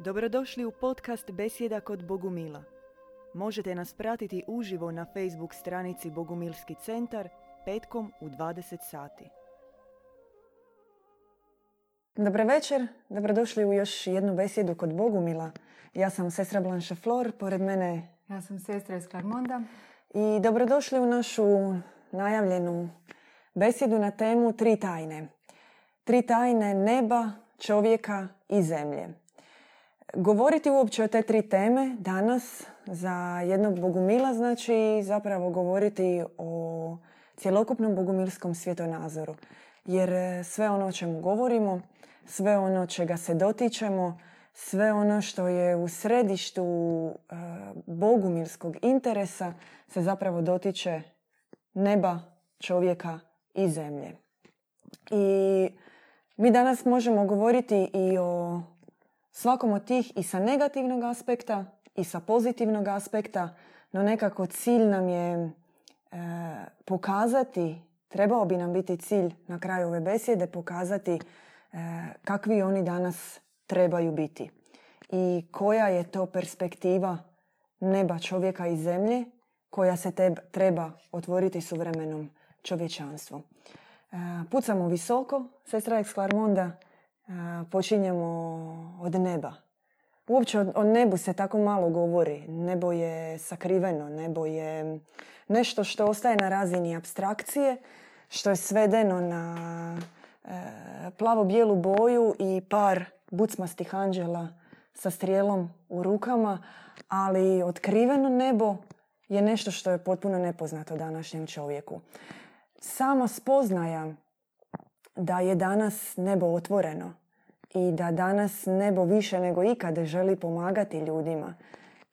Dobrodošli u podcast Besjeda kod Bogumila. Možete nas pratiti uživo na Facebook stranici Bogumilski centar petkom u 20 sati. Dobro večer, dobrodošli u još jednu besjedu kod Bogumila. Ja sam sestra Blanche Flor, pored mene... Ja sam sestra iz Klarmonda. I dobrodošli u našu najavljenu besjedu na temu Tri tajne. Tri tajne neba, čovjeka i zemlje. Govoriti uopće o te tri teme danas za jednog bogumila znači zapravo govoriti o cjelokupnom bogumilskom svjetonazoru. Jer sve ono o čemu govorimo, sve ono čega se dotičemo, sve ono što je u središtu e, bogumilskog interesa se zapravo dotiče neba, čovjeka i zemlje. I mi danas možemo govoriti i o svakom od tih i sa negativnog aspekta i sa pozitivnog aspekta, no nekako cilj nam je e, pokazati, trebao bi nam biti cilj na kraju ove besjede, pokazati e, kakvi oni danas trebaju biti i koja je to perspektiva neba čovjeka i zemlje koja se treba otvoriti suvremenom čovječanstvu. E, pucamo visoko, sestra Ex Clarmonda, e, počinjemo od neba. Uopće o nebu se tako malo govori. Nebo je sakriveno, nebo je nešto što ostaje na razini abstrakcije, što je svedeno na e, plavo-bijelu boju i par bucmastih anđela sa strijelom u rukama, ali otkriveno nebo je nešto što je potpuno nepoznato današnjem čovjeku. Sama spoznaja da je danas nebo otvoreno i da danas nebo više nego ikada želi pomagati ljudima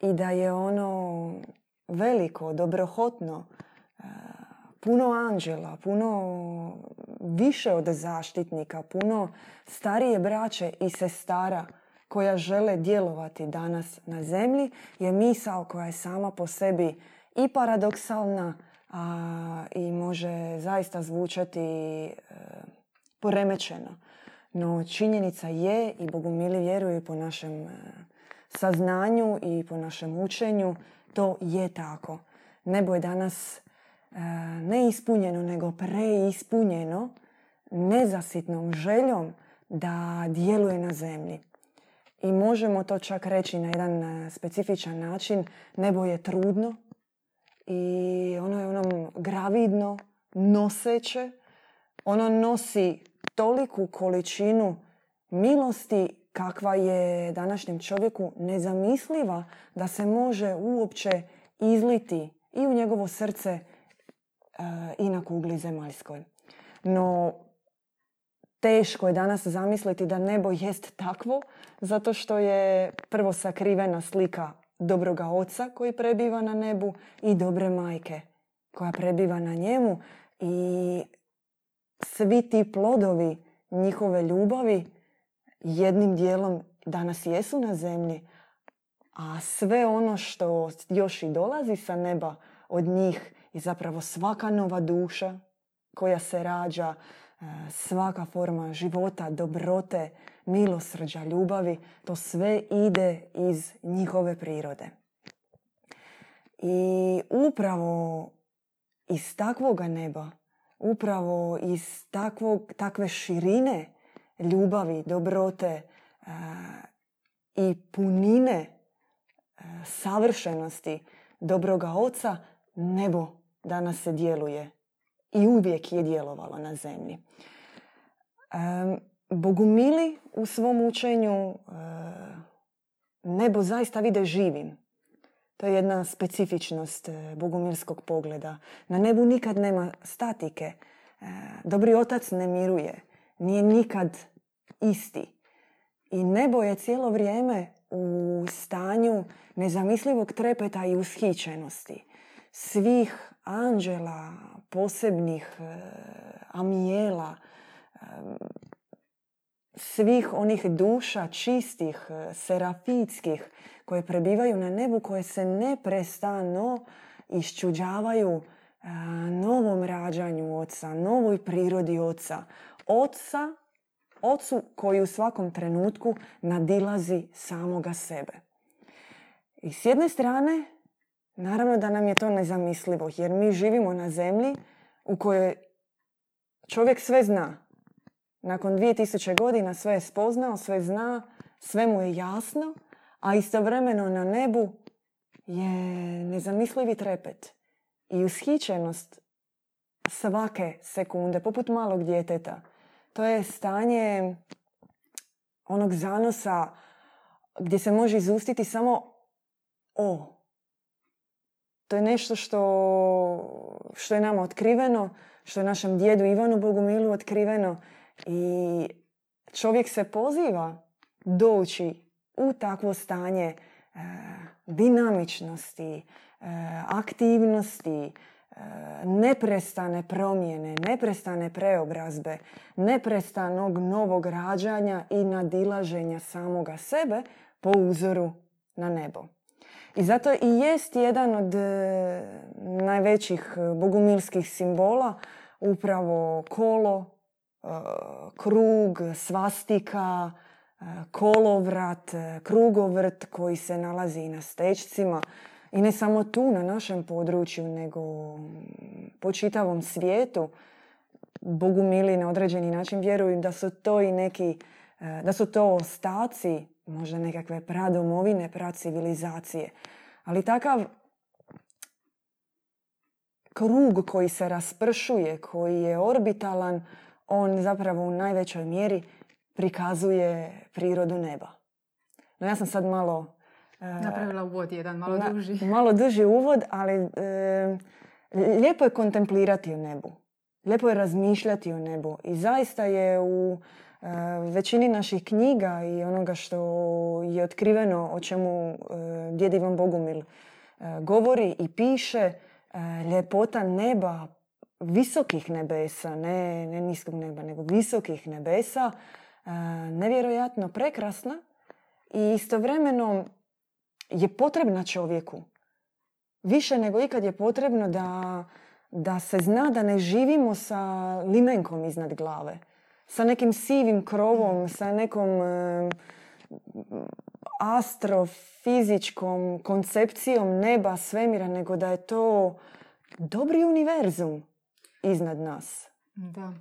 i da je ono veliko, dobrohotno, e, puno anđela, puno više od zaštitnika, puno starije braće i sestara koja žele djelovati danas na zemlji je misao koja je sama po sebi i paradoksalna i može zaista zvučati e, poremećeno. No činjenica je i Bogumili vjeruju po našem e, saznanju i po našem učenju to je tako. Nebo je danas e, ne ispunjeno nego preispunjeno nezasitnom željom da djeluje na zemlji. I možemo to čak reći na jedan e, specifičan način. Nebo je trudno i ono je onom gravidno, noseće. Ono nosi toliku količinu milosti kakva je današnjem čovjeku nezamisliva da se može uopće izliti i u njegovo srce e, i na kugli zemaljskoj. No, teško je danas zamisliti da nebo jest takvo, zato što je prvo sakrivena slika dobroga oca koji prebiva na nebu i dobre majke koja prebiva na njemu i svi ti plodovi njihove ljubavi jednim dijelom danas jesu na zemlji, a sve ono što još i dolazi sa neba od njih je zapravo svaka nova duša koja se rađa, e, svaka forma života, dobrote, milosrđa, ljubavi, to sve ide iz njihove prirode. I upravo iz takvoga neba, upravo iz takvog, takve širine ljubavi, dobrote e, i punine e, savršenosti dobroga oca, nebo danas se djeluje i uvijek je djelovalo na zemlji. Bogumili u svom učenju e, nebo zaista vide živim. To je jedna specifičnost e, bogumilskog pogleda. Na nebu nikad nema statike. E, dobri otac ne miruje. Nije nikad isti. I nebo je cijelo vrijeme u stanju nezamislivog trepeta i ushićenosti. Svih anđela, posebnih amijela, svih onih duša čistih, e, serafitskih koje prebivaju na nebu, koje se neprestano iščuđavaju e, novom rađanju oca, novoj prirodi oca. Oca ocu koji u svakom trenutku nadilazi samoga sebe. I s jedne strane, naravno da nam je to nezamislivo, jer mi živimo na zemlji u kojoj čovjek sve zna. Nakon 2000 godina sve je spoznao, sve zna, sve mu je jasno, a istovremeno na nebu je nezamislivi trepet i ushićenost svake sekunde, poput malog djeteta. To je stanje onog zanosa gdje se može izustiti samo o. To je nešto što, što je nama otkriveno, što je našem djedu Ivanu Bogumilu otkriveno i čovjek se poziva doći u takvo stanje e, dinamičnosti, e, aktivnosti, e, neprestane promjene, neprestane preobrazbe, neprestanog novog rađanja i nadilaženja samoga sebe po uzoru na nebo. I zato i jest jedan od najvećih bogumilskih simbola upravo kolo, krug, svastika, kolovrat, krugovrt koji se nalazi na stečcima. I ne samo tu na našem području, nego po čitavom svijetu. Bogumili na određeni način vjeruju da su to i neki, da su to ostaci, možda nekakve pradomovine, civilizacije. Ali takav krug koji se raspršuje, koji je orbitalan, on zapravo u najvećoj mjeri prikazuje prirodu neba. No ja sam sad malo... E, Napravila uvod jedan, malo duži. Malo duži uvod, ali e, lijepo je kontemplirati o nebu. Lijepo je razmišljati o nebu. I zaista je u e, većini naših knjiga i onoga što je otkriveno o čemu djed Ivan Bogumil govori i piše, ljepota neba, visokih nebesa, ne, ne niskog neba, nego visokih nebesa, nevjerojatno prekrasna i istovremeno je potrebna čovjeku. Više nego ikad je potrebno da, da se zna da ne živimo sa limenkom iznad glave. Sa nekim sivim krovom, sa nekom e, astrofizičkom koncepcijom neba, svemira, nego da je to dobri univerzum iznad nas. Da.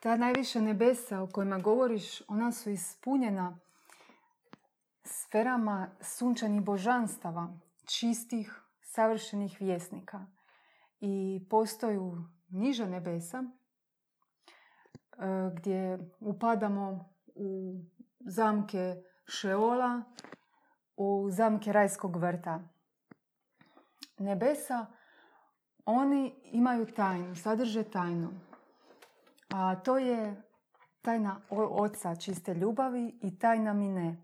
Ta najviša nebesa o kojima govoriš, ona su ispunjena sferama sunčanih božanstava, čistih, savršenih vjesnika. I postoju niža nebesa e, gdje upadamo u zamke Šeola, u zamke rajskog vrta. Nebesa, oni imaju tajnu, sadrže tajnu. A to je tajna oca čiste ljubavi i tajna mine.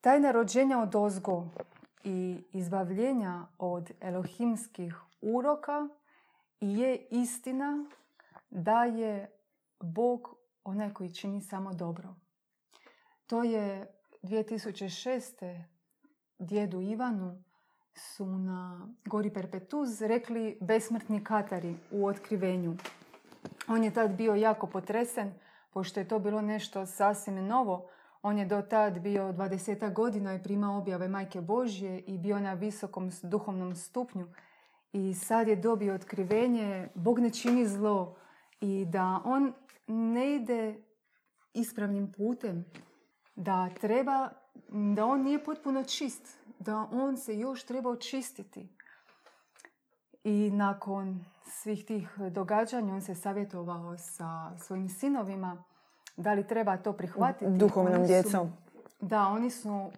Tajna rođenja od ozgo i izbavljenja od elohimskih uroka je istina da je Bog onaj koji čini samo dobro. To je 2006. djedu Ivanu su na Gori Perpetuz rekli besmrtni katari u otkrivenju. On je tad bio jako potresen, pošto je to bilo nešto sasvim novo. On je do tad bio 20 godina i primao objave Majke Božje i bio na visokom duhovnom stupnju. I sad je dobio otkrivenje, Bog ne čini zlo i da on ne ide ispravnim putem, da treba, da on nije potpuno čist, da on se još treba očistiti. I nakon svih tih događanja on se savjetovao sa svojim sinovima da li treba to prihvatiti. Duhovnom djecom. Da, oni su,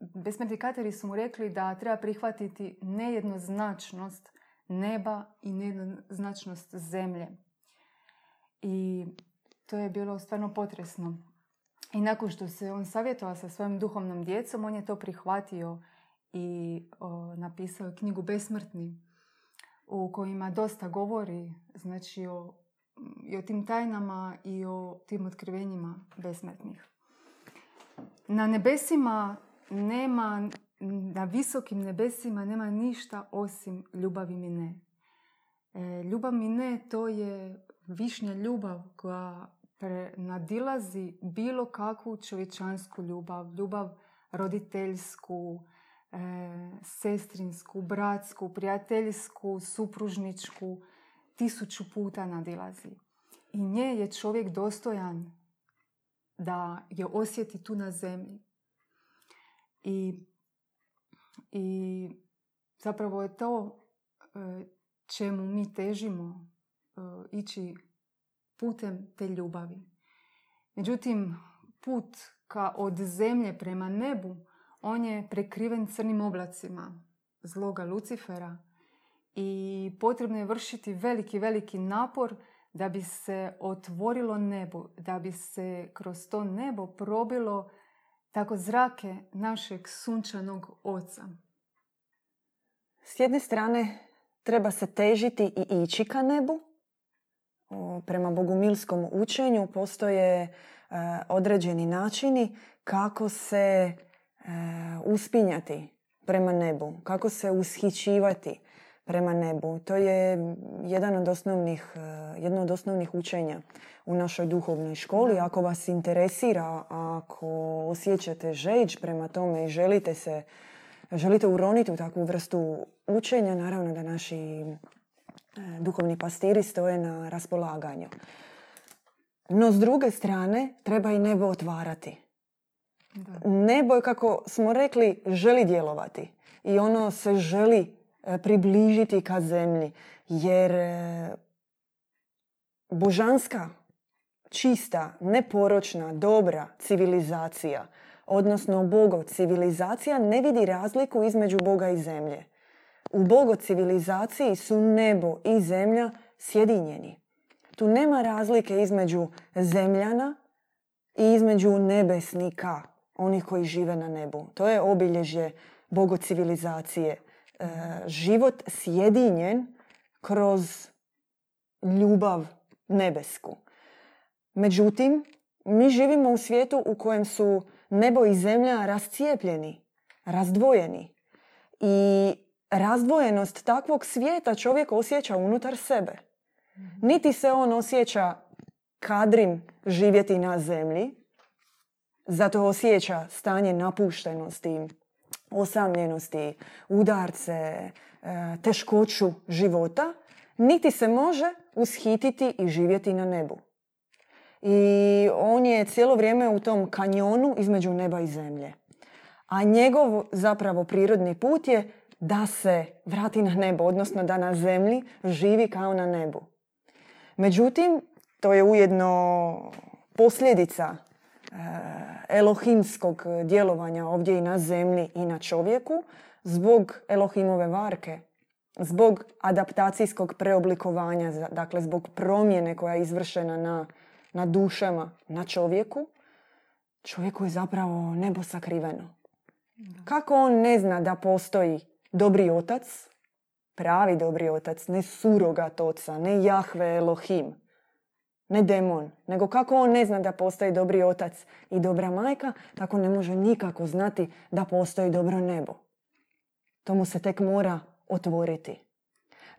besmrtni kateri su mu rekli da treba prihvatiti nejednoznačnost neba i nejednoznačnost zemlje. I to je bilo stvarno potresno. I nakon što se on savjetovao sa svojim duhovnom djecom, on je to prihvatio i napisao je knjigu Besmrtni u kojima dosta govori znači o, i o tim tajnama i o tim otkrivenjima besmrtnih. Na nebesima nema, na visokim nebesima nema ništa osim ljubavi mi ne. E, ljubav mi ne to je višnja ljubav koja nadilazi bilo kakvu čovječansku ljubav, ljubav roditeljsku, e, sestrinsku, bratsku, prijateljsku, supružničku, tisuću puta nadilazi. I nje je čovjek dostojan da je osjeti tu na zemlji. I, i zapravo je to e, čemu mi težimo e, ići putem te ljubavi. Međutim, put ka od zemlje prema nebu, on je prekriven crnim oblacima zloga Lucifera i potrebno je vršiti veliki, veliki napor da bi se otvorilo nebo, da bi se kroz to nebo probilo tako zrake našeg sunčanog oca. S jedne strane treba se težiti i ići ka nebu. Prema bogumilskom učenju postoje e, određeni načini kako se e, uspinjati prema nebu, kako se ushićivati prema nebu. To je jedan od osnovnih, e, jedno od osnovnih učenja u našoj duhovnoj školi. Ako vas interesira, ako osjećate žeđ prema tome i želite se želite uroniti u takvu vrstu učenja, naravno da naši duhovni pastiri stoje na raspolaganju. No s druge strane treba i nebo otvarati. Nebo je, kako smo rekli, želi djelovati. I ono se želi e, približiti ka zemlji. Jer e, božanska, čista, neporočna, dobra civilizacija – odnosno Bogo civilizacija ne vidi razliku između Boga i zemlje. U Bogo civilizaciji su nebo i zemlja sjedinjeni. Tu nema razlike između zemljana i između nebesnika, onih koji žive na nebu. To je obilježje Bogo civilizacije. E, život sjedinjen kroz ljubav nebesku. Međutim, mi živimo u svijetu u kojem su nebo i zemlja rascijepljeni, razdvojeni. I razdvojenost takvog svijeta čovjek osjeća unutar sebe. Mhm. Niti se on osjeća kadrim živjeti na zemlji, zato osjeća stanje napuštenosti, osamljenosti, udarce, e, teškoću života, niti se može ushititi i živjeti na nebu i on je cijelo vrijeme u tom kanjonu između neba i zemlje. A njegov zapravo prirodni put je da se vrati na nebo, odnosno da na zemlji živi kao na nebu. Međutim, to je ujedno posljedica e, elohimskog djelovanja ovdje i na zemlji i na čovjeku zbog Elohimove varke, zbog adaptacijskog preoblikovanja, dakle zbog promjene koja je izvršena na na dušama, na čovjeku, čovjeku je zapravo nebo sakriveno. Kako on ne zna da postoji dobri otac, pravi dobri otac, ne surogat oca, ne Jahve Elohim, ne demon, nego kako on ne zna da postoji dobri otac i dobra majka, tako ne može nikako znati da postoji dobro nebo. To mu se tek mora otvoriti.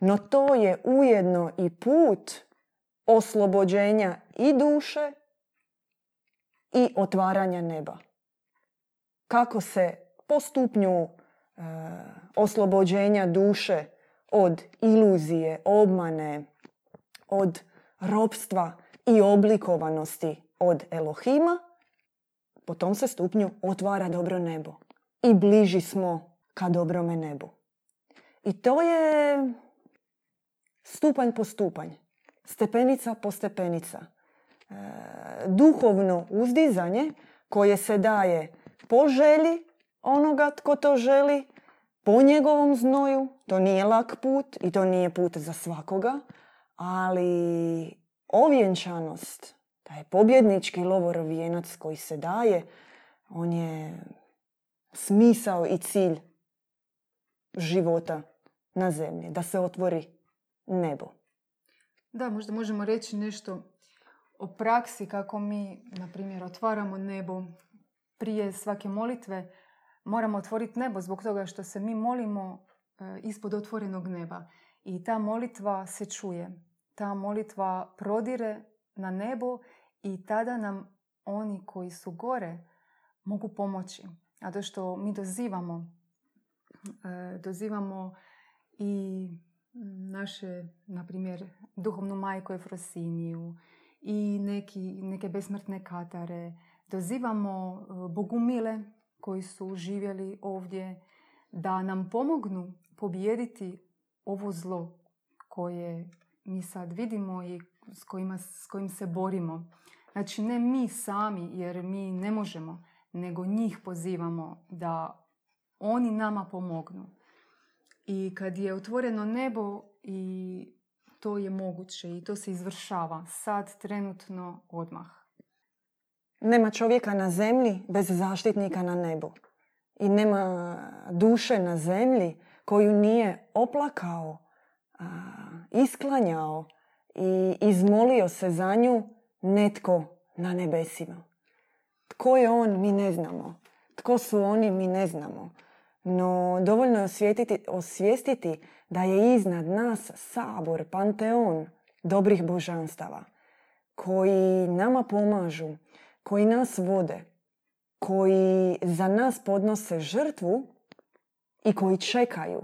No to je ujedno i put oslobođenja i duše i otvaranja neba. Kako se po stupnju oslobođenja duše od iluzije, obmane, od ropstva i oblikovanosti od Elohima, po tom se stupnju otvara dobro nebo. I bliži smo ka dobrome nebu. I to je stupanj po stupanj stepenica po stepenica. E, duhovno uzdizanje koje se daje po želji onoga tko to želi, po njegovom znoju. To nije lak put i to nije put za svakoga, ali ovjenčanost, taj pobjednički lovorov vijenac koji se daje, on je smisao i cilj života na zemlji, da se otvori nebo. Da, možda možemo reći nešto o praksi kako mi, na primjer, otvaramo nebo prije svake molitve. Moramo otvoriti nebo zbog toga što se mi molimo e, ispod otvorenog neba. I ta molitva se čuje. Ta molitva prodire na nebo i tada nam oni koji su gore mogu pomoći. Zato što mi dozivamo, e, dozivamo i naše, na primjer, duhovnu majku Efrosiniju i neki, neke besmrtne katare. Dozivamo e, bogumile koji su živjeli ovdje da nam pomognu pobijediti ovo zlo koje mi sad vidimo i s, kojima, s kojim se borimo. Znači ne mi sami jer mi ne možemo, nego njih pozivamo da oni nama pomognu. I kad je otvoreno nebo i to je moguće i to se izvršava sad, trenutno, odmah. Nema čovjeka na zemlji bez zaštitnika na nebu. I nema duše na zemlji koju nije oplakao, isklanjao i izmolio se za nju netko na nebesima. Tko je on, mi ne znamo. Tko su oni, mi ne znamo. No, dovoljno je osvijestiti, osvijestiti da je iznad nas sabor, panteon dobrih božanstava koji nama pomažu, koji nas vode, koji za nas podnose žrtvu i koji čekaju,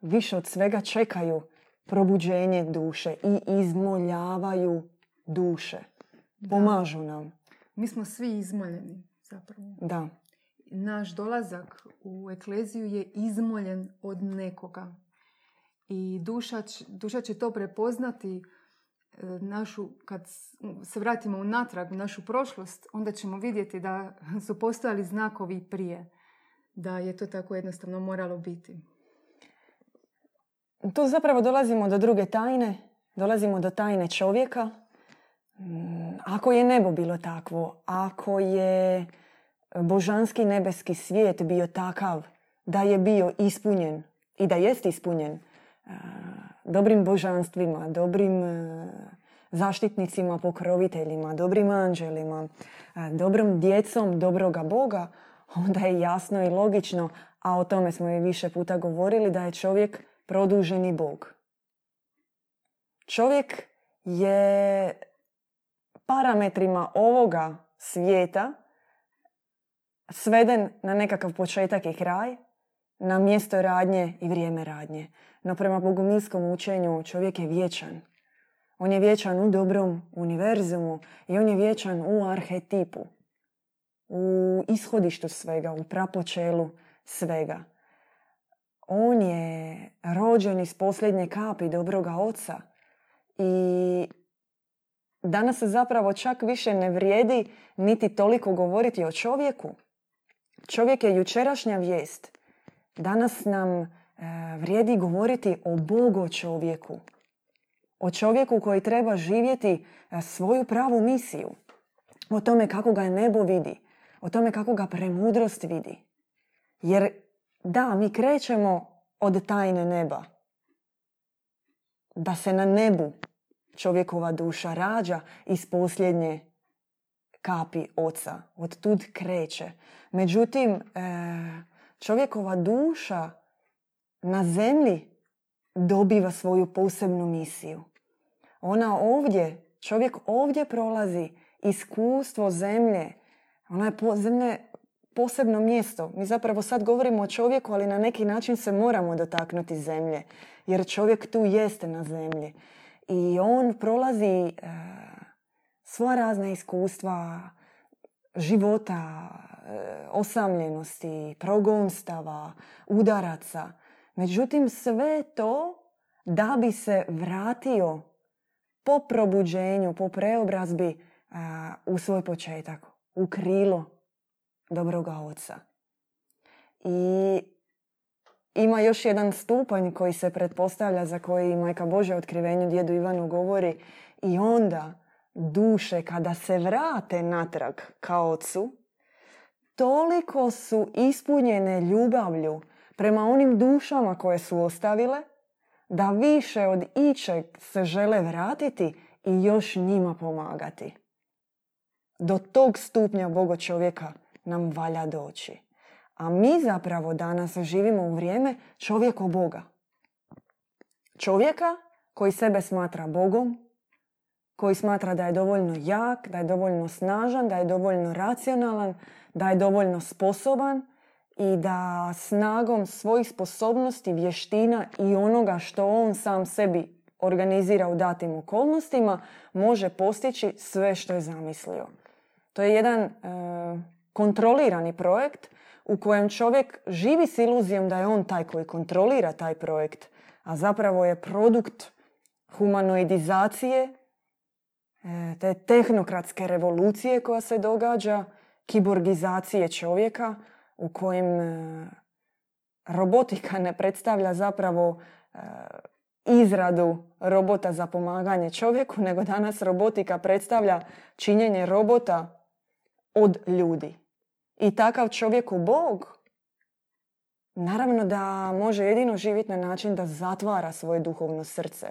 više od svega čekaju probuđenje duše i izmoljavaju duše. Pomažu nam. Mi smo svi izmoljeni zapravo. Da. Naš dolazak u ekleziju je izmoljen od nekoga. I duša, duša će to prepoznati našu, kad se vratimo unatrag u našu prošlost, onda ćemo vidjeti da su postojali znakovi prije. Da je to tako jednostavno moralo biti. Tu zapravo dolazimo do druge tajne. Dolazimo do tajne čovjeka Mm, ako je nebo bilo takvo, ako je božanski nebeski svijet bio takav da je bio ispunjen i da jest ispunjen dobrim božanstvima, dobrim e, zaštitnicima, pokroviteljima, dobrim anđelima, dobrom djecom dobroga Boga, onda je jasno i logično, a o tome smo i više puta govorili, da je čovjek produženi Bog. Čovjek je parametrima ovoga svijeta sveden na nekakav početak i kraj, na mjesto radnje i vrijeme radnje. No prema bogumilskom učenju čovjek je vječan. On je vječan u dobrom univerzumu i on je vječan u arhetipu, u ishodištu svega, u prapočelu svega. On je rođen iz posljednje kapi dobroga oca i danas se zapravo čak više ne vrijedi niti toliko govoriti o čovjeku. Čovjek je jučerašnja vijest. Danas nam e, vrijedi govoriti o Bogo čovjeku. O čovjeku koji treba živjeti e, svoju pravu misiju. O tome kako ga nebo vidi. O tome kako ga premudrost vidi. Jer da, mi krećemo od tajne neba. Da se na nebu čovjekova duša rađa iz posljednje kapi oca. Od tud kreće. Međutim, e, čovjekova duša na zemlji dobiva svoju posebnu misiju. Ona ovdje, čovjek ovdje prolazi iskustvo zemlje. Ona je po, zemlje posebno mjesto. Mi zapravo sad govorimo o čovjeku, ali na neki način se moramo dotaknuti zemlje. Jer čovjek tu jeste na zemlji. I on prolazi e, sva razna iskustva života, osamljenosti, progonstava, udaraca. Međutim, sve to da bi se vratio po probuđenju, po preobrazbi e, u svoj početak, u krilo dobroga oca. I ima još jedan stupanj koji se pretpostavlja za koji majka Božja otkrivenju djedu Ivanu govori i onda duše kada se vrate natrag kao ocu, toliko su ispunjene ljubavlju prema onim dušama koje su ostavile, da više od ičeg se žele vratiti i još njima pomagati. Do tog stupnja Boga čovjeka nam valja doći. A mi zapravo danas živimo u vrijeme čovjeko Boga. Čovjeka koji sebe smatra Bogom, koji smatra da je dovoljno jak, da je dovoljno snažan, da je dovoljno racionalan, da je dovoljno sposoban i da snagom svojih sposobnosti, vještina i onoga što on sam sebi organizira u datim okolnostima može postići sve što je zamislio. To je jedan e, kontrolirani projekt u kojem čovjek živi s iluzijom da je on taj koji kontrolira taj projekt, a zapravo je produkt humanoidizacije, te tehnokratske revolucije koja se događa, kiborgizacije čovjeka u kojem e, robotika ne predstavlja zapravo e, izradu robota za pomaganje čovjeku, nego danas robotika predstavlja činjenje robota od ljudi. I takav čovjek u Bog naravno da može jedino živjeti na način da zatvara svoje duhovno srce,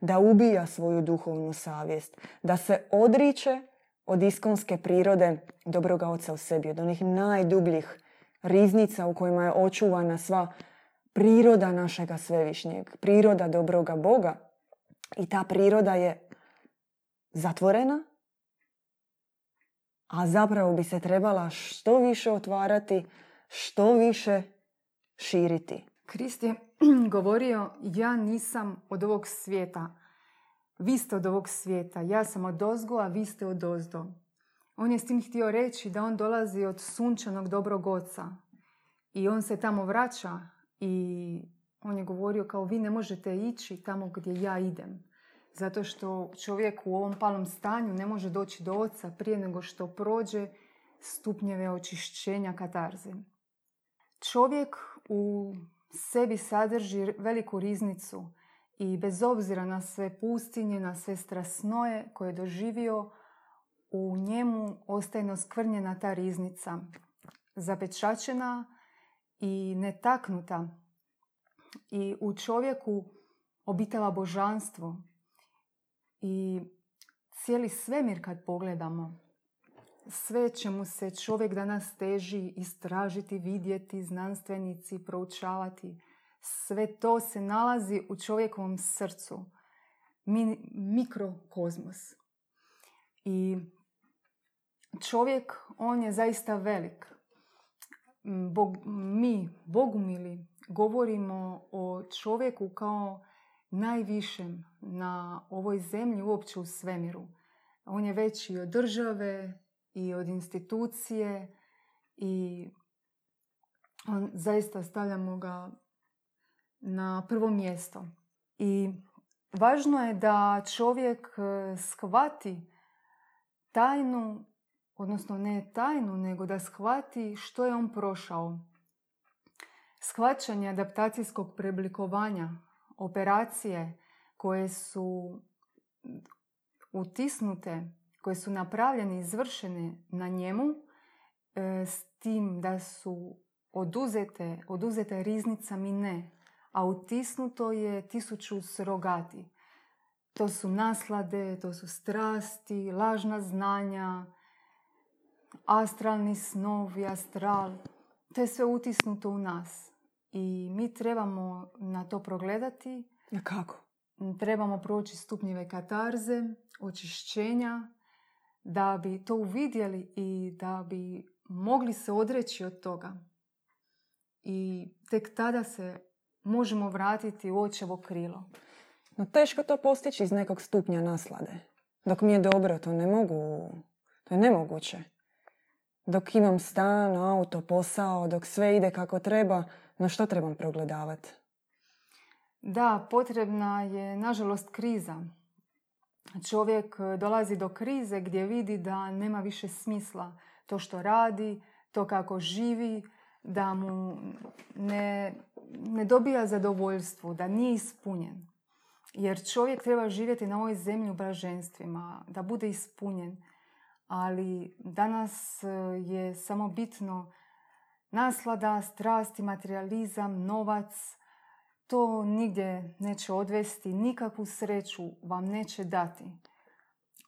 da ubija svoju duhovnu savjest, da se odriče od iskonske prirode dobroga oca u sebi, od onih najdubljih riznica u kojima je očuvana sva priroda našega svevišnjeg, priroda dobroga Boga. I ta priroda je zatvorena, a zapravo bi se trebala što više otvarati, što više širiti. Krist je govorio, ja nisam od ovog svijeta. Vi ste od ovog svijeta. Ja sam od ozgo, a vi ste od ozdo. On je s tim htio reći da on dolazi od sunčanog dobrog oca. I on se tamo vraća i on je govorio kao vi ne možete ići tamo gdje ja idem. Zato što čovjek u ovom palom stanju ne može doći do oca prije nego što prođe stupnjeve očišćenja katarze. Čovjek u sebi sadrži veliku riznicu i bez obzira na sve pustinje, na sve strasnoje koje je doživio, u njemu ostaje noskvrnjena ta riznica, zapečačena i netaknuta. I u čovjeku obitava božanstvo. I cijeli svemir kad pogledamo, sve čemu se čovjek danas teži istražiti, vidjeti, znanstvenici, proučavati, sve to se nalazi u čovjekovom srcu. mikrokozmos. I čovjek, on je zaista velik. Bog, mi, Bogumili, govorimo o čovjeku kao najvišem na ovoj zemlji, uopće u svemiru. On je veći od države i od institucije i on, zaista stavljamo ga na prvo mjesto. I važno je da čovjek e, shvati tajnu odnosno ne tajnu, nego da shvati što je on prošao. Shvaćanje adaptacijskog preoblikovanja, operacije koje su utisnute, koje su napravljene i izvršene na njemu, e, s tim da su oduzete, oduzete riznica mi ne, a utisnuto je tisuću srogati. To su naslade, to su strasti, lažna znanja, astralni snovi, astral, to je sve utisnuto u nas. I mi trebamo na to progledati. A kako? Trebamo proći stupnjeve katarze, očišćenja, da bi to uvidjeli i da bi mogli se odreći od toga. I tek tada se možemo vratiti u očevo krilo. No teško to postići iz nekog stupnja naslade. Dok mi je dobro, to ne mogu, to je nemoguće dok imam stan, auto, posao, dok sve ide kako treba, na što trebam progledavati? Da, potrebna je nažalost kriza. Čovjek e, dolazi do krize gdje vidi da nema više smisla to što radi, to kako živi, da mu ne, ne dobija zadovoljstvo, da nije ispunjen. Jer čovjek treba živjeti na ovoj zemlji u blaženstvima, da bude ispunjen ali danas e, je samo bitno naslada, strasti, materializam, novac. To nigdje neće odvesti, nikakvu sreću vam neće dati.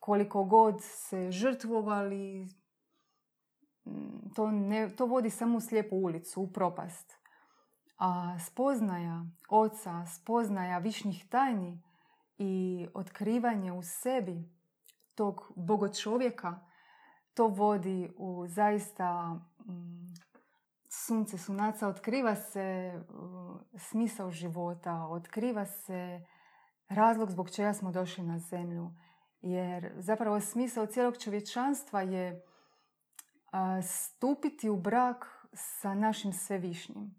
Koliko god se žrtvovali, to, ne, to vodi samo u slijepu ulicu, u propast. A spoznaja oca, spoznaja višnjih tajni i otkrivanje u sebi tog bogo čovjeka, to vodi u zaista mm, sunce sunaca, otkriva se smisao života, otkriva se razlog zbog čega smo došli na zemlju. Jer zapravo smisao cijelog čovječanstva je stupiti u brak sa našim svevišnjim.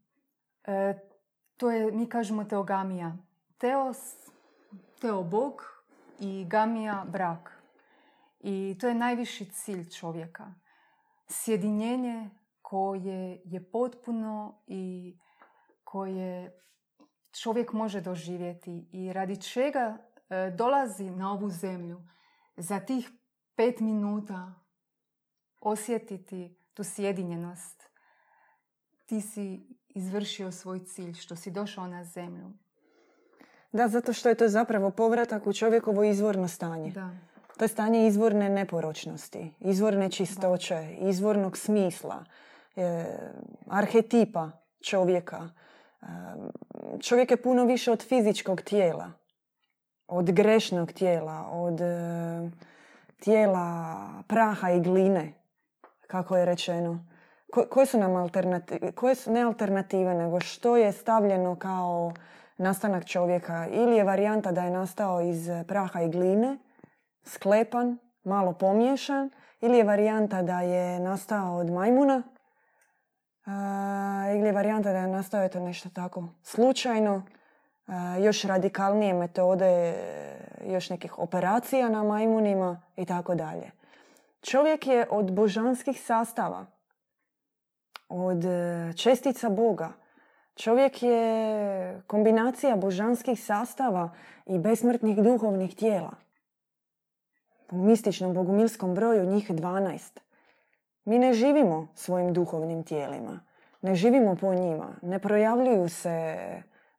E, to je, mi kažemo teogamija. Teos, teo Bog i gamija brak. I to je najviši cilj čovjeka. Sjedinjenje koje je potpuno i koje čovjek može doživjeti i radi čega e, dolazi na ovu zemlju za tih pet minuta osjetiti tu sjedinjenost. Ti si izvršio svoj cilj, što si došao na zemlju. Da, zato što je to zapravo povratak u čovjekovo izvorno stanje. Da. To je stanje izvorne neporočnosti, izvorne čistoće, izvornog smisla, arhetipa čovjeka. E, čovjek je puno više od fizičkog tijela, od grešnog tijela, od e, tijela praha i gline, kako je rečeno. koje su nam alternative, koje su ne alternative, nego što je stavljeno kao nastanak čovjeka. Ili je varijanta da je nastao iz praha i gline, sklepan, malo pomiješan, ili je varijanta da je nastao od majmuna, ili varijanta da eto nešto tako slučajno, još radikalnije metode, još nekih operacija na majmunima i tako dalje. Čovjek je od božanskih sastava, od e, čestica Boga. Čovjek je kombinacija božanskih sastava i besmrtnih duhovnih tijela. U mističnom bogumilskom broju njih 12. Mi ne živimo svojim duhovnim tijelima. Ne živimo po njima. Ne projavljuju se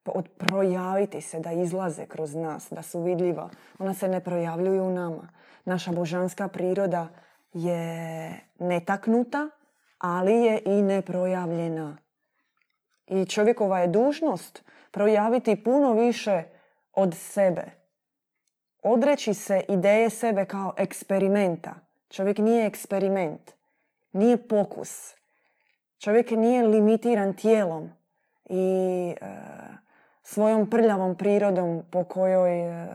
od projaviti se, da izlaze kroz nas, da su vidljiva. Ona se ne projavljuju u nama. Naša božanska priroda je netaknuta, ali je i neprojavljena. I čovjekova je dužnost projaviti puno više od sebe. Odreći se ideje sebe kao eksperimenta. Čovjek nije eksperiment. Nije pokus. Čovjek nije limitiran tijelom i e, svojom prljavom prirodom po kojoj, e,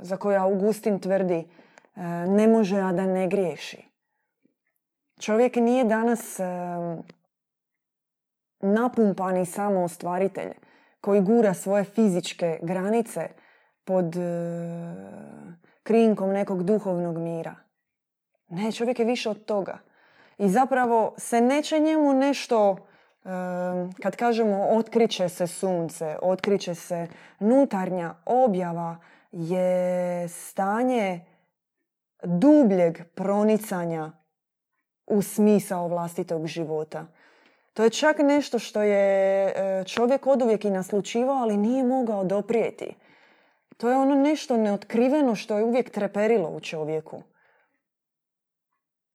za koju Augustin tvrdi e, ne može, a da ne griješi. Čovjek nije danas e, napumpani samo ostvaritelj koji gura svoje fizičke granice pod krinkom nekog duhovnog mira. Ne, čovjek je više od toga. I zapravo se neće njemu nešto kad kažemo otkriće se sunce, otkriće se nutarnja objava je stanje dubljeg pronicanja u smisao vlastitog života. To je čak nešto što je e, čovjek oduvijek i naslučivao, ali nije mogao doprijeti. To je ono nešto neotkriveno što je uvijek treperilo u čovjeku.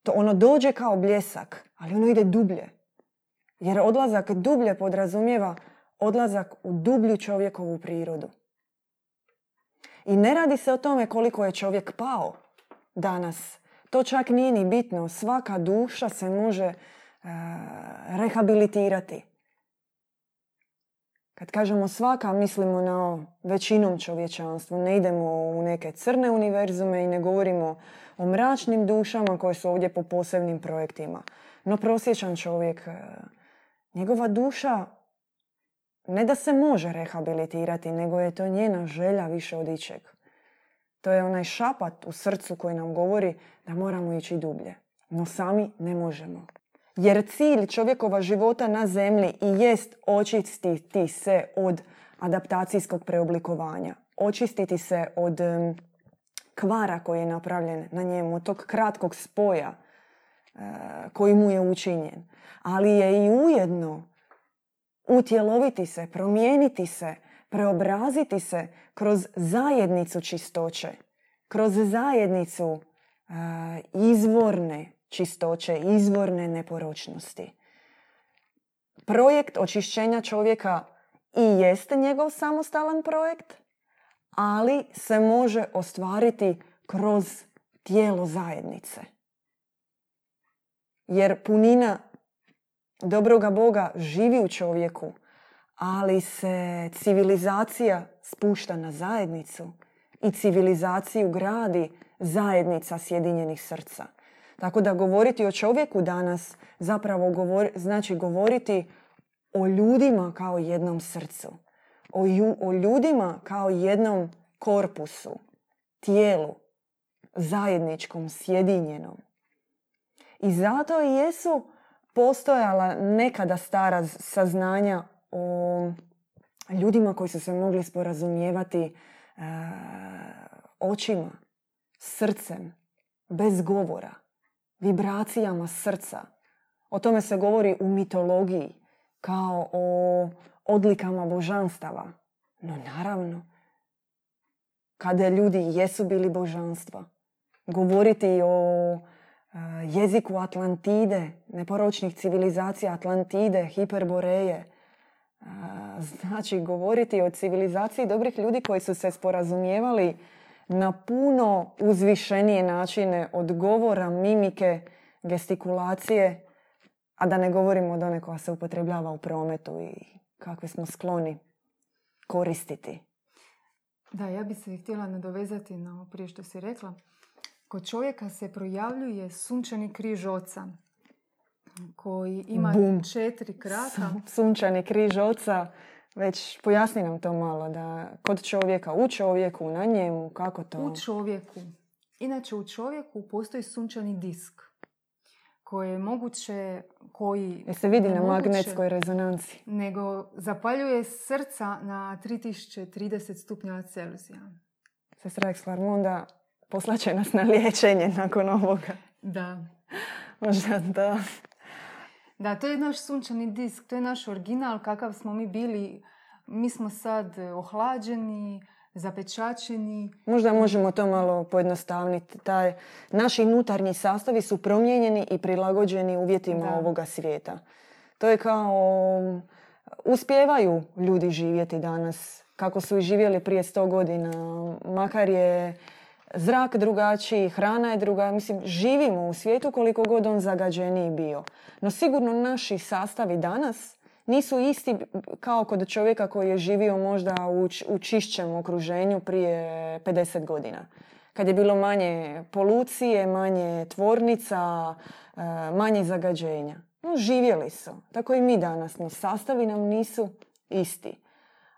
To ono dođe kao bljesak, ali ono ide dublje. Jer odlazak dublje podrazumijeva odlazak u dublju čovjekovu prirodu. I ne radi se o tome koliko je čovjek pao danas. To čak nije ni bitno. Svaka duša se može e, rehabilitirati. Kad kažemo svaka, mislimo na većinom čovječanstvu. Ne idemo u neke crne univerzume i ne govorimo o mračnim dušama koje su ovdje po posebnim projektima. No prosječan čovjek e, njegova duša ne da se može rehabilitirati, nego je to njena želja više od ičeg. To je onaj šapat u srcu koji nam govori da moramo ići dublje. No sami ne možemo. Jer cilj čovjekova života na zemlji i jest očistiti se od adaptacijskog preoblikovanja. Očistiti se od kvara koji je napravljen na njemu, tog kratkog spoja e, koji mu je učinjen ali je i ujedno utjeloviti se, promijeniti se, preobraziti se kroz zajednicu čistoće, kroz zajednicu izvorne čistoće, izvorne neporočnosti. Projekt očišćenja čovjeka i jeste njegov samostalan projekt, ali se može ostvariti kroz tijelo zajednice. Jer punina dobroga Boga živi u čovjeku, ali se civilizacija spušta na zajednicu i civilizaciju gradi zajednica sjedinjenih srca. Tako da govoriti o čovjeku danas zapravo govori, znači govoriti o ljudima kao jednom srcu. O, o ljudima kao jednom korpusu, tijelu, zajedničkom, sjedinjenom. I zato i jesu postojala nekada stara saznanja o ljudima koji su se mogli sporazumijevati e, očima, srcem, bez govora, vibracijama srca. O tome se govori u mitologiji kao o odlikama božanstava. No naravno, kada ljudi jesu bili božanstva, govoriti o jeziku Atlantide, neporočnih civilizacija Atlantide, Hiperboreje. Znači, govoriti o civilizaciji dobrih ljudi koji su se sporazumijevali na puno uzvišenije načine od govora, mimike, gestikulacije, a da ne govorimo od one koja se upotrebljava u prometu i kakve smo skloni koristiti. Da, ja bi se htjela nadovezati na ovo prije što si rekla. Kod čovjeka se projavljuje sunčani križ oca koji ima Bum. četiri kraka. Sunčani križ oca, već pojasni nam to malo, da kod čovjeka, u čovjeku, na njemu, kako to? U čovjeku. Inače u čovjeku postoji sunčani disk koji je moguće, koji... Je se vidi na magnetskoj rezonanci. Nego zapaljuje srca na 3030 stupnjeva Celzija. Sestra Ekslarmunda poslaće nas na liječenje nakon ovoga. Da. Možda da. Da, to je naš sunčani disk, to je naš original kakav smo mi bili. Mi smo sad ohlađeni, zapečačeni. Možda možemo to malo pojednostavniti. Taj, naši unutarnji sastavi su promijenjeni i prilagođeni uvjetima ovoga svijeta. To je kao uspijevaju ljudi živjeti danas kako su i živjeli prije sto godina. Makar je zrak drugačiji, hrana je druga. Mislim, živimo u svijetu koliko god on zagađeniji bio. No sigurno naši sastavi danas nisu isti kao kod čovjeka koji je živio možda u, u čišćem okruženju prije 50 godina. Kad je bilo manje polucije, manje tvornica, e, manje zagađenja. No, živjeli su. Tako i mi danas. No, sastavi nam nisu isti.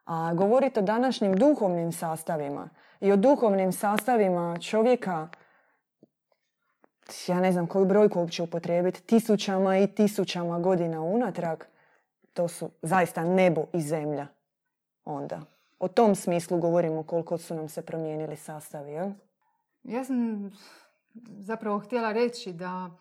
A govorite o današnjim duhovnim sastavima i o duhovnim sastavima čovjeka, ja ne znam koju brojku uopće upotrijebiti, tisućama i tisućama godina unatrag, to su zaista nebo i zemlja onda. O tom smislu govorimo koliko su nam se promijenili sastavi, jel? Ja sam zapravo htjela reći da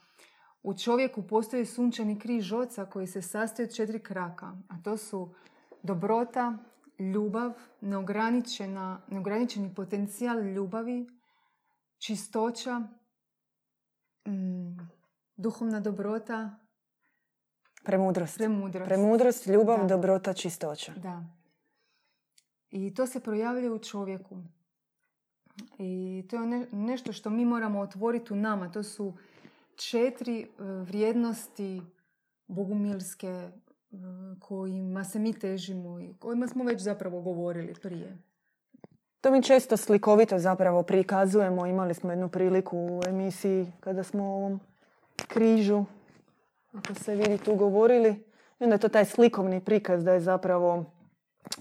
u čovjeku postoji sunčani križ oca koji se sastoji od četiri kraka, a to su dobrota, ljubav, neograničena, neograničeni potencijal ljubavi, čistoća, mm, duhovna dobrota, Premudrost. Premudrost. Premudrost, ljubav, dobrota, čistoća. Da. I to se projavljuje u čovjeku. I to je nešto što mi moramo otvoriti u nama. To su četiri e, vrijednosti bogumilske kojima se mi težimo i kojima smo već zapravo govorili prije. To mi često slikovito zapravo prikazujemo. Imali smo jednu priliku u emisiji kada smo o ovom križu, ako se vidi tu govorili. I onda je to taj slikovni prikaz da je zapravo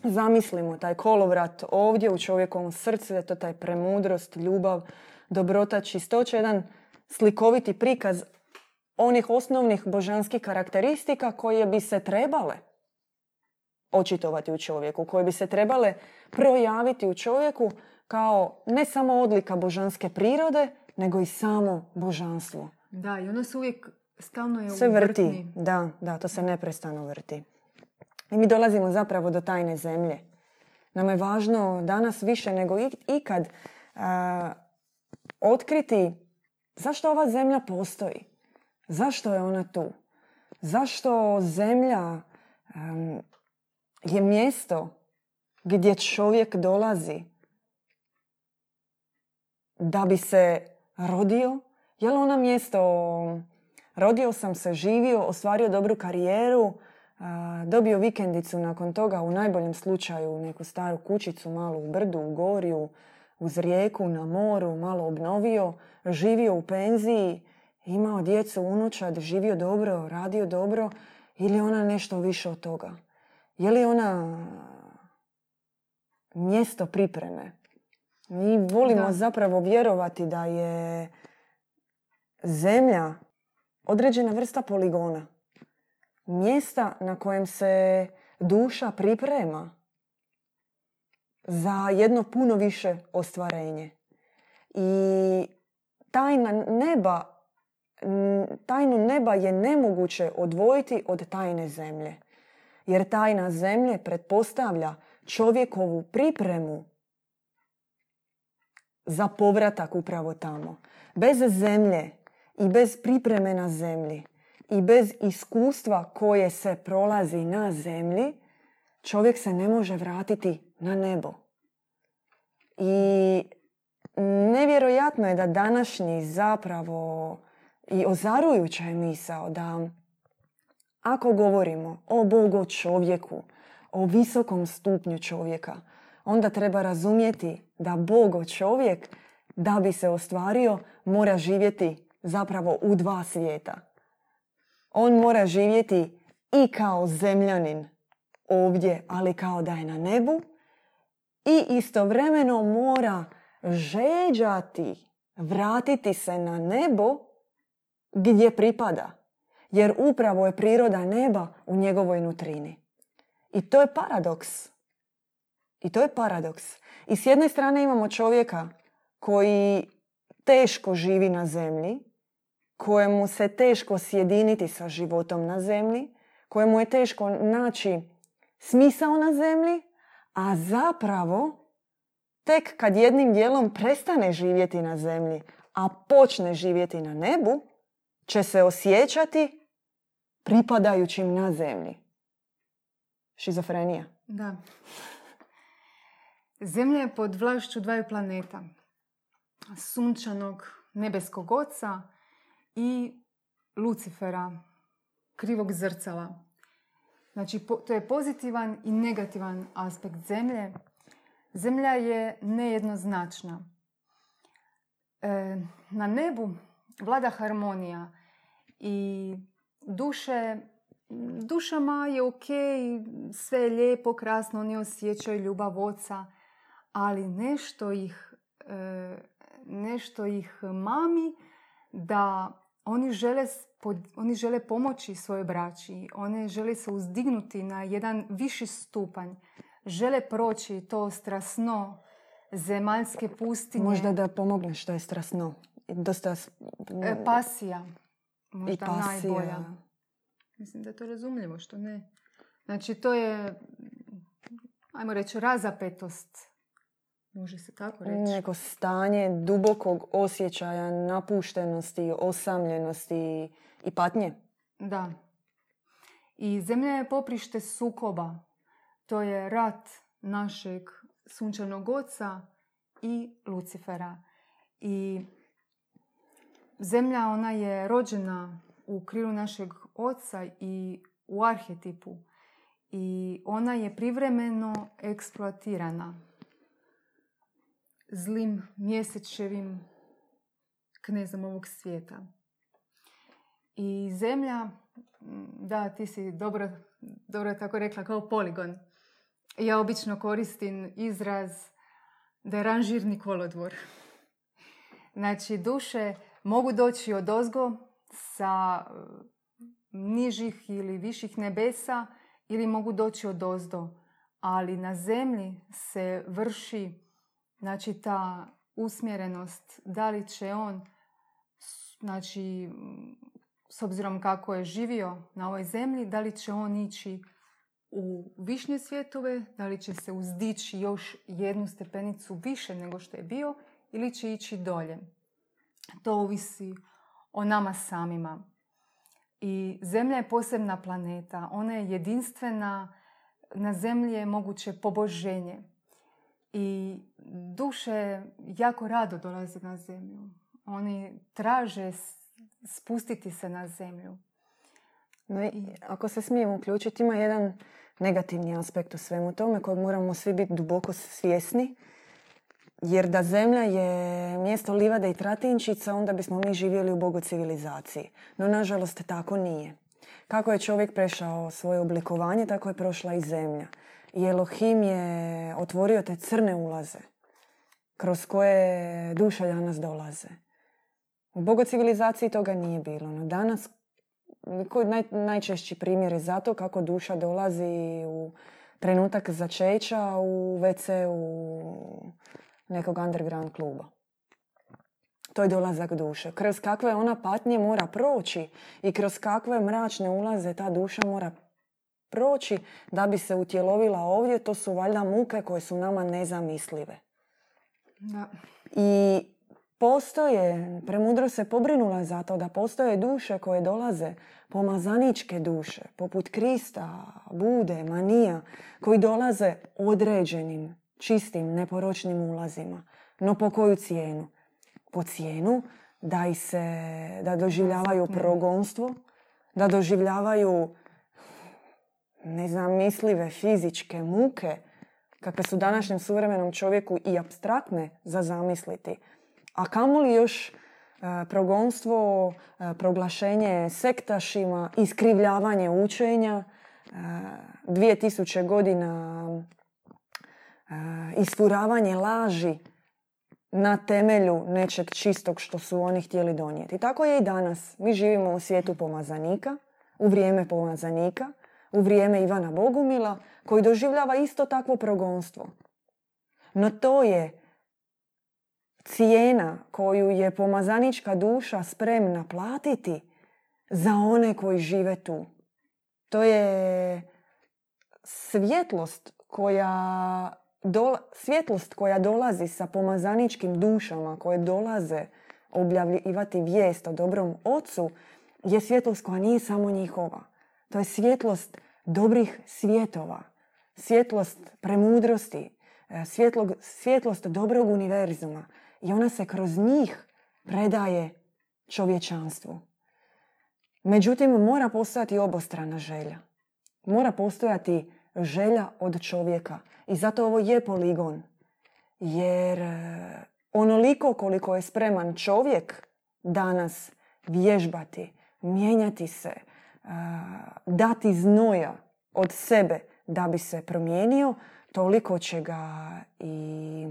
zamislimo taj kolovrat ovdje u čovjekovom srcu, da je to taj premudrost, ljubav, dobrota, čistoća, jedan slikoviti prikaz onih osnovnih božanskih karakteristika koje bi se trebale očitovati u čovjeku, koje bi se trebale projaviti u čovjeku kao ne samo odlika božanske prirode, nego i samo božanstvo. Da, i ono se uvijek stalno je se vrti. Da, da, to se neprestano vrti. I mi dolazimo zapravo do tajne zemlje. Nam je važno danas više nego ikad otkriti zašto ova zemlja postoji. Zašto je ona tu? Zašto zemlja je mjesto gdje čovjek dolazi da bi se rodio? Je li ona mjesto rodio sam se, živio, ostvario dobru karijeru, dobio vikendicu nakon toga u najboljem slučaju neku staru kućicu malu u brdu, u goriju, uz rijeku, na moru, malo obnovio, živio u penziji, imao djecu, unučad, živio dobro, radio dobro ili ona nešto više od toga? Je li ona mjesto pripreme? Mi volimo zapravo vjerovati da je zemlja određena vrsta poligona. Mjesta na kojem se duša priprema za jedno puno više ostvarenje. I tajna neba, tajnu neba je nemoguće odvojiti od tajne zemlje. Jer tajna zemlje pretpostavlja čovjekovu pripremu za povratak upravo tamo. Bez zemlje i bez pripreme na zemlji i bez iskustva koje se prolazi na zemlji, čovjek se ne može vratiti na nebo. I nevjerojatno je da današnji zapravo i ozarujuća je misao da ako govorimo o Bogu čovjeku, o visokom stupnju čovjeka, onda treba razumjeti da Bogo čovjek, da bi se ostvario, mora živjeti zapravo u dva svijeta. On mora živjeti i kao zemljanin ovdje, ali kao da je na nebu i istovremeno mora žeđati, vratiti se na nebo gdje pripada. Jer upravo je priroda neba u njegovoj nutrini. I to je paradoks. I to je paradoks. I s jedne strane imamo čovjeka koji teško živi na zemlji, kojemu se teško sjediniti sa životom na zemlji, kojemu je teško naći smisao na zemlji, a zapravo tek kad jednim dijelom prestane živjeti na zemlji, a počne živjeti na nebu, će se osjećati pripadajućim na zemlji. Šizofrenija. Da. Zemlja je pod vlašću dvaju planeta. Sunčanog nebeskog oca i Lucifera, krivog zrcala. Znači, to je pozitivan i negativan aspekt zemlje. Zemlja je nejednoznačna. E, na nebu vlada harmonija i duše, dušama je ok, sve je lijepo, krasno, oni osjećaju ljubav oca, ali nešto ih, e, nešto ih mami da oni žele, oni žele pomoći svojoj braći, oni žele se uzdignuti na jedan viši stupanj, žele proći to strasno zemaljske pustinje. Možda da pomogne što je strasno. Dosta... E, pasija. Možda I pasija. najbolja. Mislim da je to razumljivo, što ne. Znači, to je, ajmo reći, razapetost Može se tako reći. Neko stanje dubokog osjećaja napuštenosti, osamljenosti i patnje. Da. I zemlja je poprište sukoba. To je rat našeg sunčanog oca i Lucifera. I zemlja ona je rođena u krilu našeg oca i u arhetipu. I ona je privremeno eksploatirana zlim mjesečevim knezom ovog svijeta. I zemlja, da, ti si dobro, dobro tako rekla, kao poligon. Ja obično koristim izraz da je ranžirni kolodvor. Znači, duše mogu doći od ozgo sa nižih ili viših nebesa ili mogu doći od ozdo. Ali na zemlji se vrši Znači ta usmjerenost, da li će on, znači s obzirom kako je živio na ovoj zemlji, da li će on ići u višnje svjetove, da li će se uzdići još jednu stepenicu više nego što je bio ili će ići dolje. To ovisi o nama samima. I Zemlja je posebna planeta, ona je jedinstvena, na Zemlji je moguće poboženje. I duše jako rado dolaze na zemlju. Oni traže spustiti se na zemlju. No i ako se smijemo uključiti, ima jedan negativni aspekt u svemu tome kojeg moramo svi biti duboko svjesni. Jer da zemlja je mjesto livade i tratinčica, onda bismo mi živjeli u bogu civilizaciji. No, nažalost, tako nije. Kako je čovjek prešao svoje oblikovanje, tako je prošla i zemlja. I Elohim je otvorio te crne ulaze kroz koje duše danas dolaze. U bogo civilizaciji toga nije bilo. No danas koji naj, najčešći primjer je zato kako duša dolazi u trenutak začeća u WC u nekog underground kluba. To je dolazak duše. Kroz kakve ona patnje mora proći i kroz kakve mračne ulaze ta duša mora proći da bi se utjelovila ovdje, to su valjda muke koje su nama nezamislive. Da. I postoje, premudro se pobrinula za to da postoje duše koje dolaze, pomazaničke duše, poput Krista, Bude, Manija, koji dolaze određenim, čistim, neporočnim ulazima. No po koju cijenu? Po cijenu da, i se, da doživljavaju progonstvo, da doživljavaju nezamislive fizičke muke, kakve su današnjem suvremenom čovjeku i abstraktne za zamisliti. A kamoli još e, progonstvo, e, proglašenje sektašima, iskrivljavanje učenja, e, dvije tisuće godina isfuravanje laži na temelju nečeg čistog što su oni htjeli donijeti. Tako je i danas. Mi živimo u svijetu pomazanika, u vrijeme pomazanika, u vrijeme Ivana Bogumila, koji doživljava isto takvo progonstvo. No to je cijena koju je pomazanička duša spremna platiti za one koji žive tu. To je svjetlost koja, svjetlost koja dolazi sa pomazaničkim dušama koje dolaze objavljivati vijest o dobrom ocu je svjetlost koja nije samo njihova. To je svjetlost dobrih svjetova, svjetlost premudrosti, e, svjetlost dobrog univerzuma. I ona se kroz njih predaje čovječanstvu. Međutim, mora postojati obostrana želja. Mora postojati želja od čovjeka. I zato ovo je poligon. Jer e, onoliko koliko je spreman čovjek danas vježbati, mijenjati se, dati znoja od sebe da bi se promijenio, toliko će ga i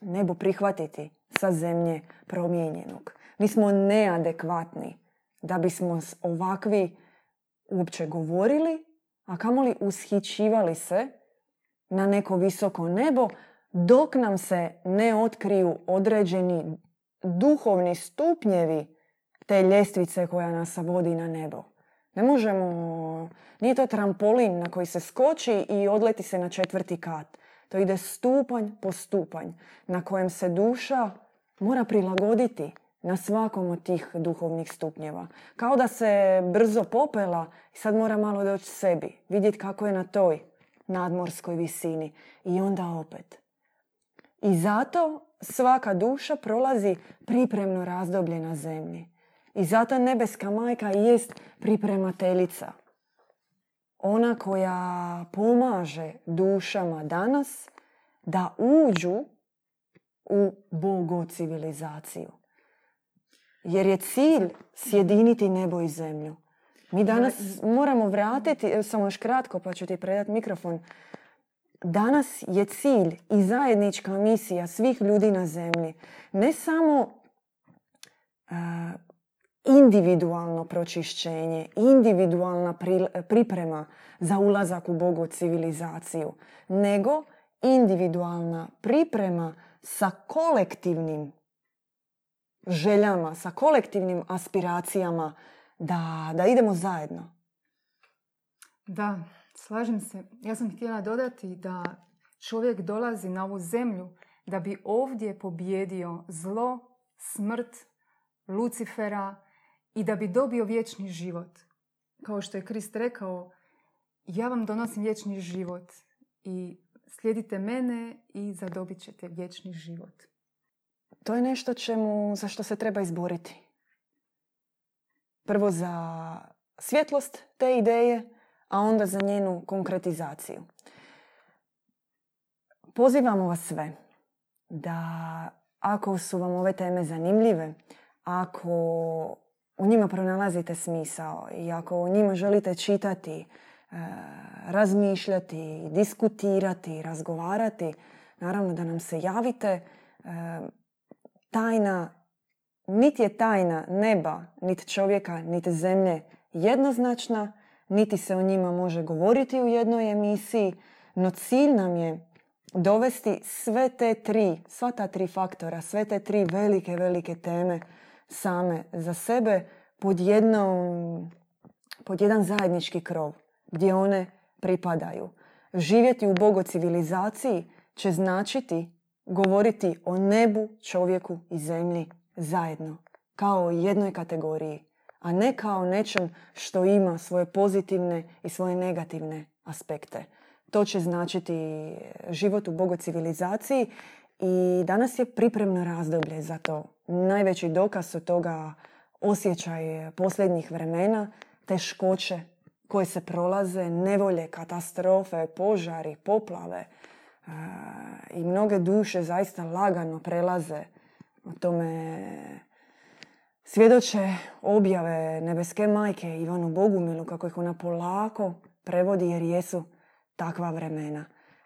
nebo prihvatiti sa zemlje promijenjenog. Mi smo neadekvatni da bismo ovakvi uopće govorili, a kamoli ushićivali se na neko visoko nebo dok nam se ne otkriju određeni duhovni stupnjevi te ljestvice koja nas vodi na nebo. Ne možemo, nije to trampolin na koji se skoči i odleti se na četvrti kat. To ide stupanj po stupanj na kojem se duša mora prilagoditi na svakom od tih duhovnih stupnjeva. Kao da se brzo popela i sad mora malo doći sebi, vidjeti kako je na toj nadmorskoj visini i onda opet. I zato svaka duša prolazi pripremno razdoblje na zemlji. I zato nebeska majka jest pripremateljica. Ona koja pomaže dušama danas da uđu u bogo civilizaciju. Jer je cilj sjediniti nebo i zemlju. Mi danas moramo vratiti, samo još kratko pa ću ti predati mikrofon. Danas je cilj i zajednička misija svih ljudi na zemlji. Ne samo individualno pročišćenje, individualna priprema za ulazak u Bogu civilizaciju, nego individualna priprema sa kolektivnim željama, sa kolektivnim aspiracijama da, da idemo zajedno. Da, slažem se. Ja sam htjela dodati da čovjek dolazi na ovu zemlju da bi ovdje pobjedio zlo, smrt, Lucifera, i da bi dobio vječni život. Kao što je Krist rekao, ja vam donosim vječni život i slijedite mene i zadobit ćete vječni život. to je nešto čemu, za što se treba izboriti. Prvo za svjetlost te ideje, a onda za njenu konkretizaciju. Pozivamo vas sve da ako su vam ove teme zanimljive, ako u njima pronalazite smisao i ako u njima želite čitati, e, razmišljati, diskutirati, razgovarati, naravno da nam se javite. E, tajna, niti je tajna neba, niti čovjeka, niti zemlje jednoznačna, niti se o njima može govoriti u jednoj emisiji, no cilj nam je dovesti sve te tri, sva ta tri faktora, sve te tri velike, velike teme same za sebe pod, jednom, pod jedan zajednički krov gdje one pripadaju. Živjeti u bogo civilizaciji će značiti govoriti o nebu, čovjeku i zemlji zajedno, kao o jednoj kategoriji, a ne kao nečem što ima svoje pozitivne i svoje negativne aspekte. To će značiti život u bogo civilizaciji i danas je pripremno razdoblje za to. Najveći dokaz od toga osjećaj posljednjih vremena, teškoće koje se prolaze, nevolje, katastrofe, požari, poplave i mnoge duše zaista lagano prelaze o tome svjedoče objave nebeske majke Ivanu Bogumilu kako ih ona polako prevodi jer jesu takva vremena.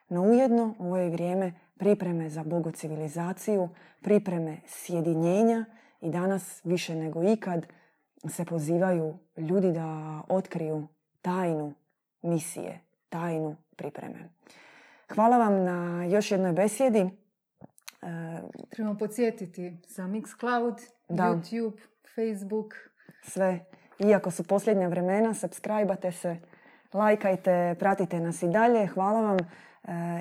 No ujedno ovo je vrijeme pripreme za bogo civilizaciju, pripreme sjedinjenja i danas više nego ikad se pozivaju ljudi da otkriju tajnu misije, tajnu pripreme. Hvala vam na još jednoj besjedi. E, Trebamo podsjetiti za Mixcloud, da. YouTube, Facebook. Sve. Iako su posljednja vremena, subscribe se, lajkajte, pratite nas i dalje. Hvala vam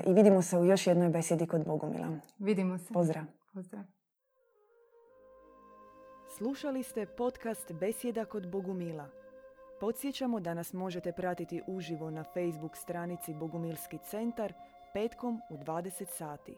i vidimo se u još jednoj besjedi kod Bogumila. Vidimo se. Pozdrav. Pozdrav. Slušali ste podcast Besjeda kod Bogumila. Podsjećamo da nas možete pratiti uživo na Facebook stranici Bogumilski centar petkom u 20 sati.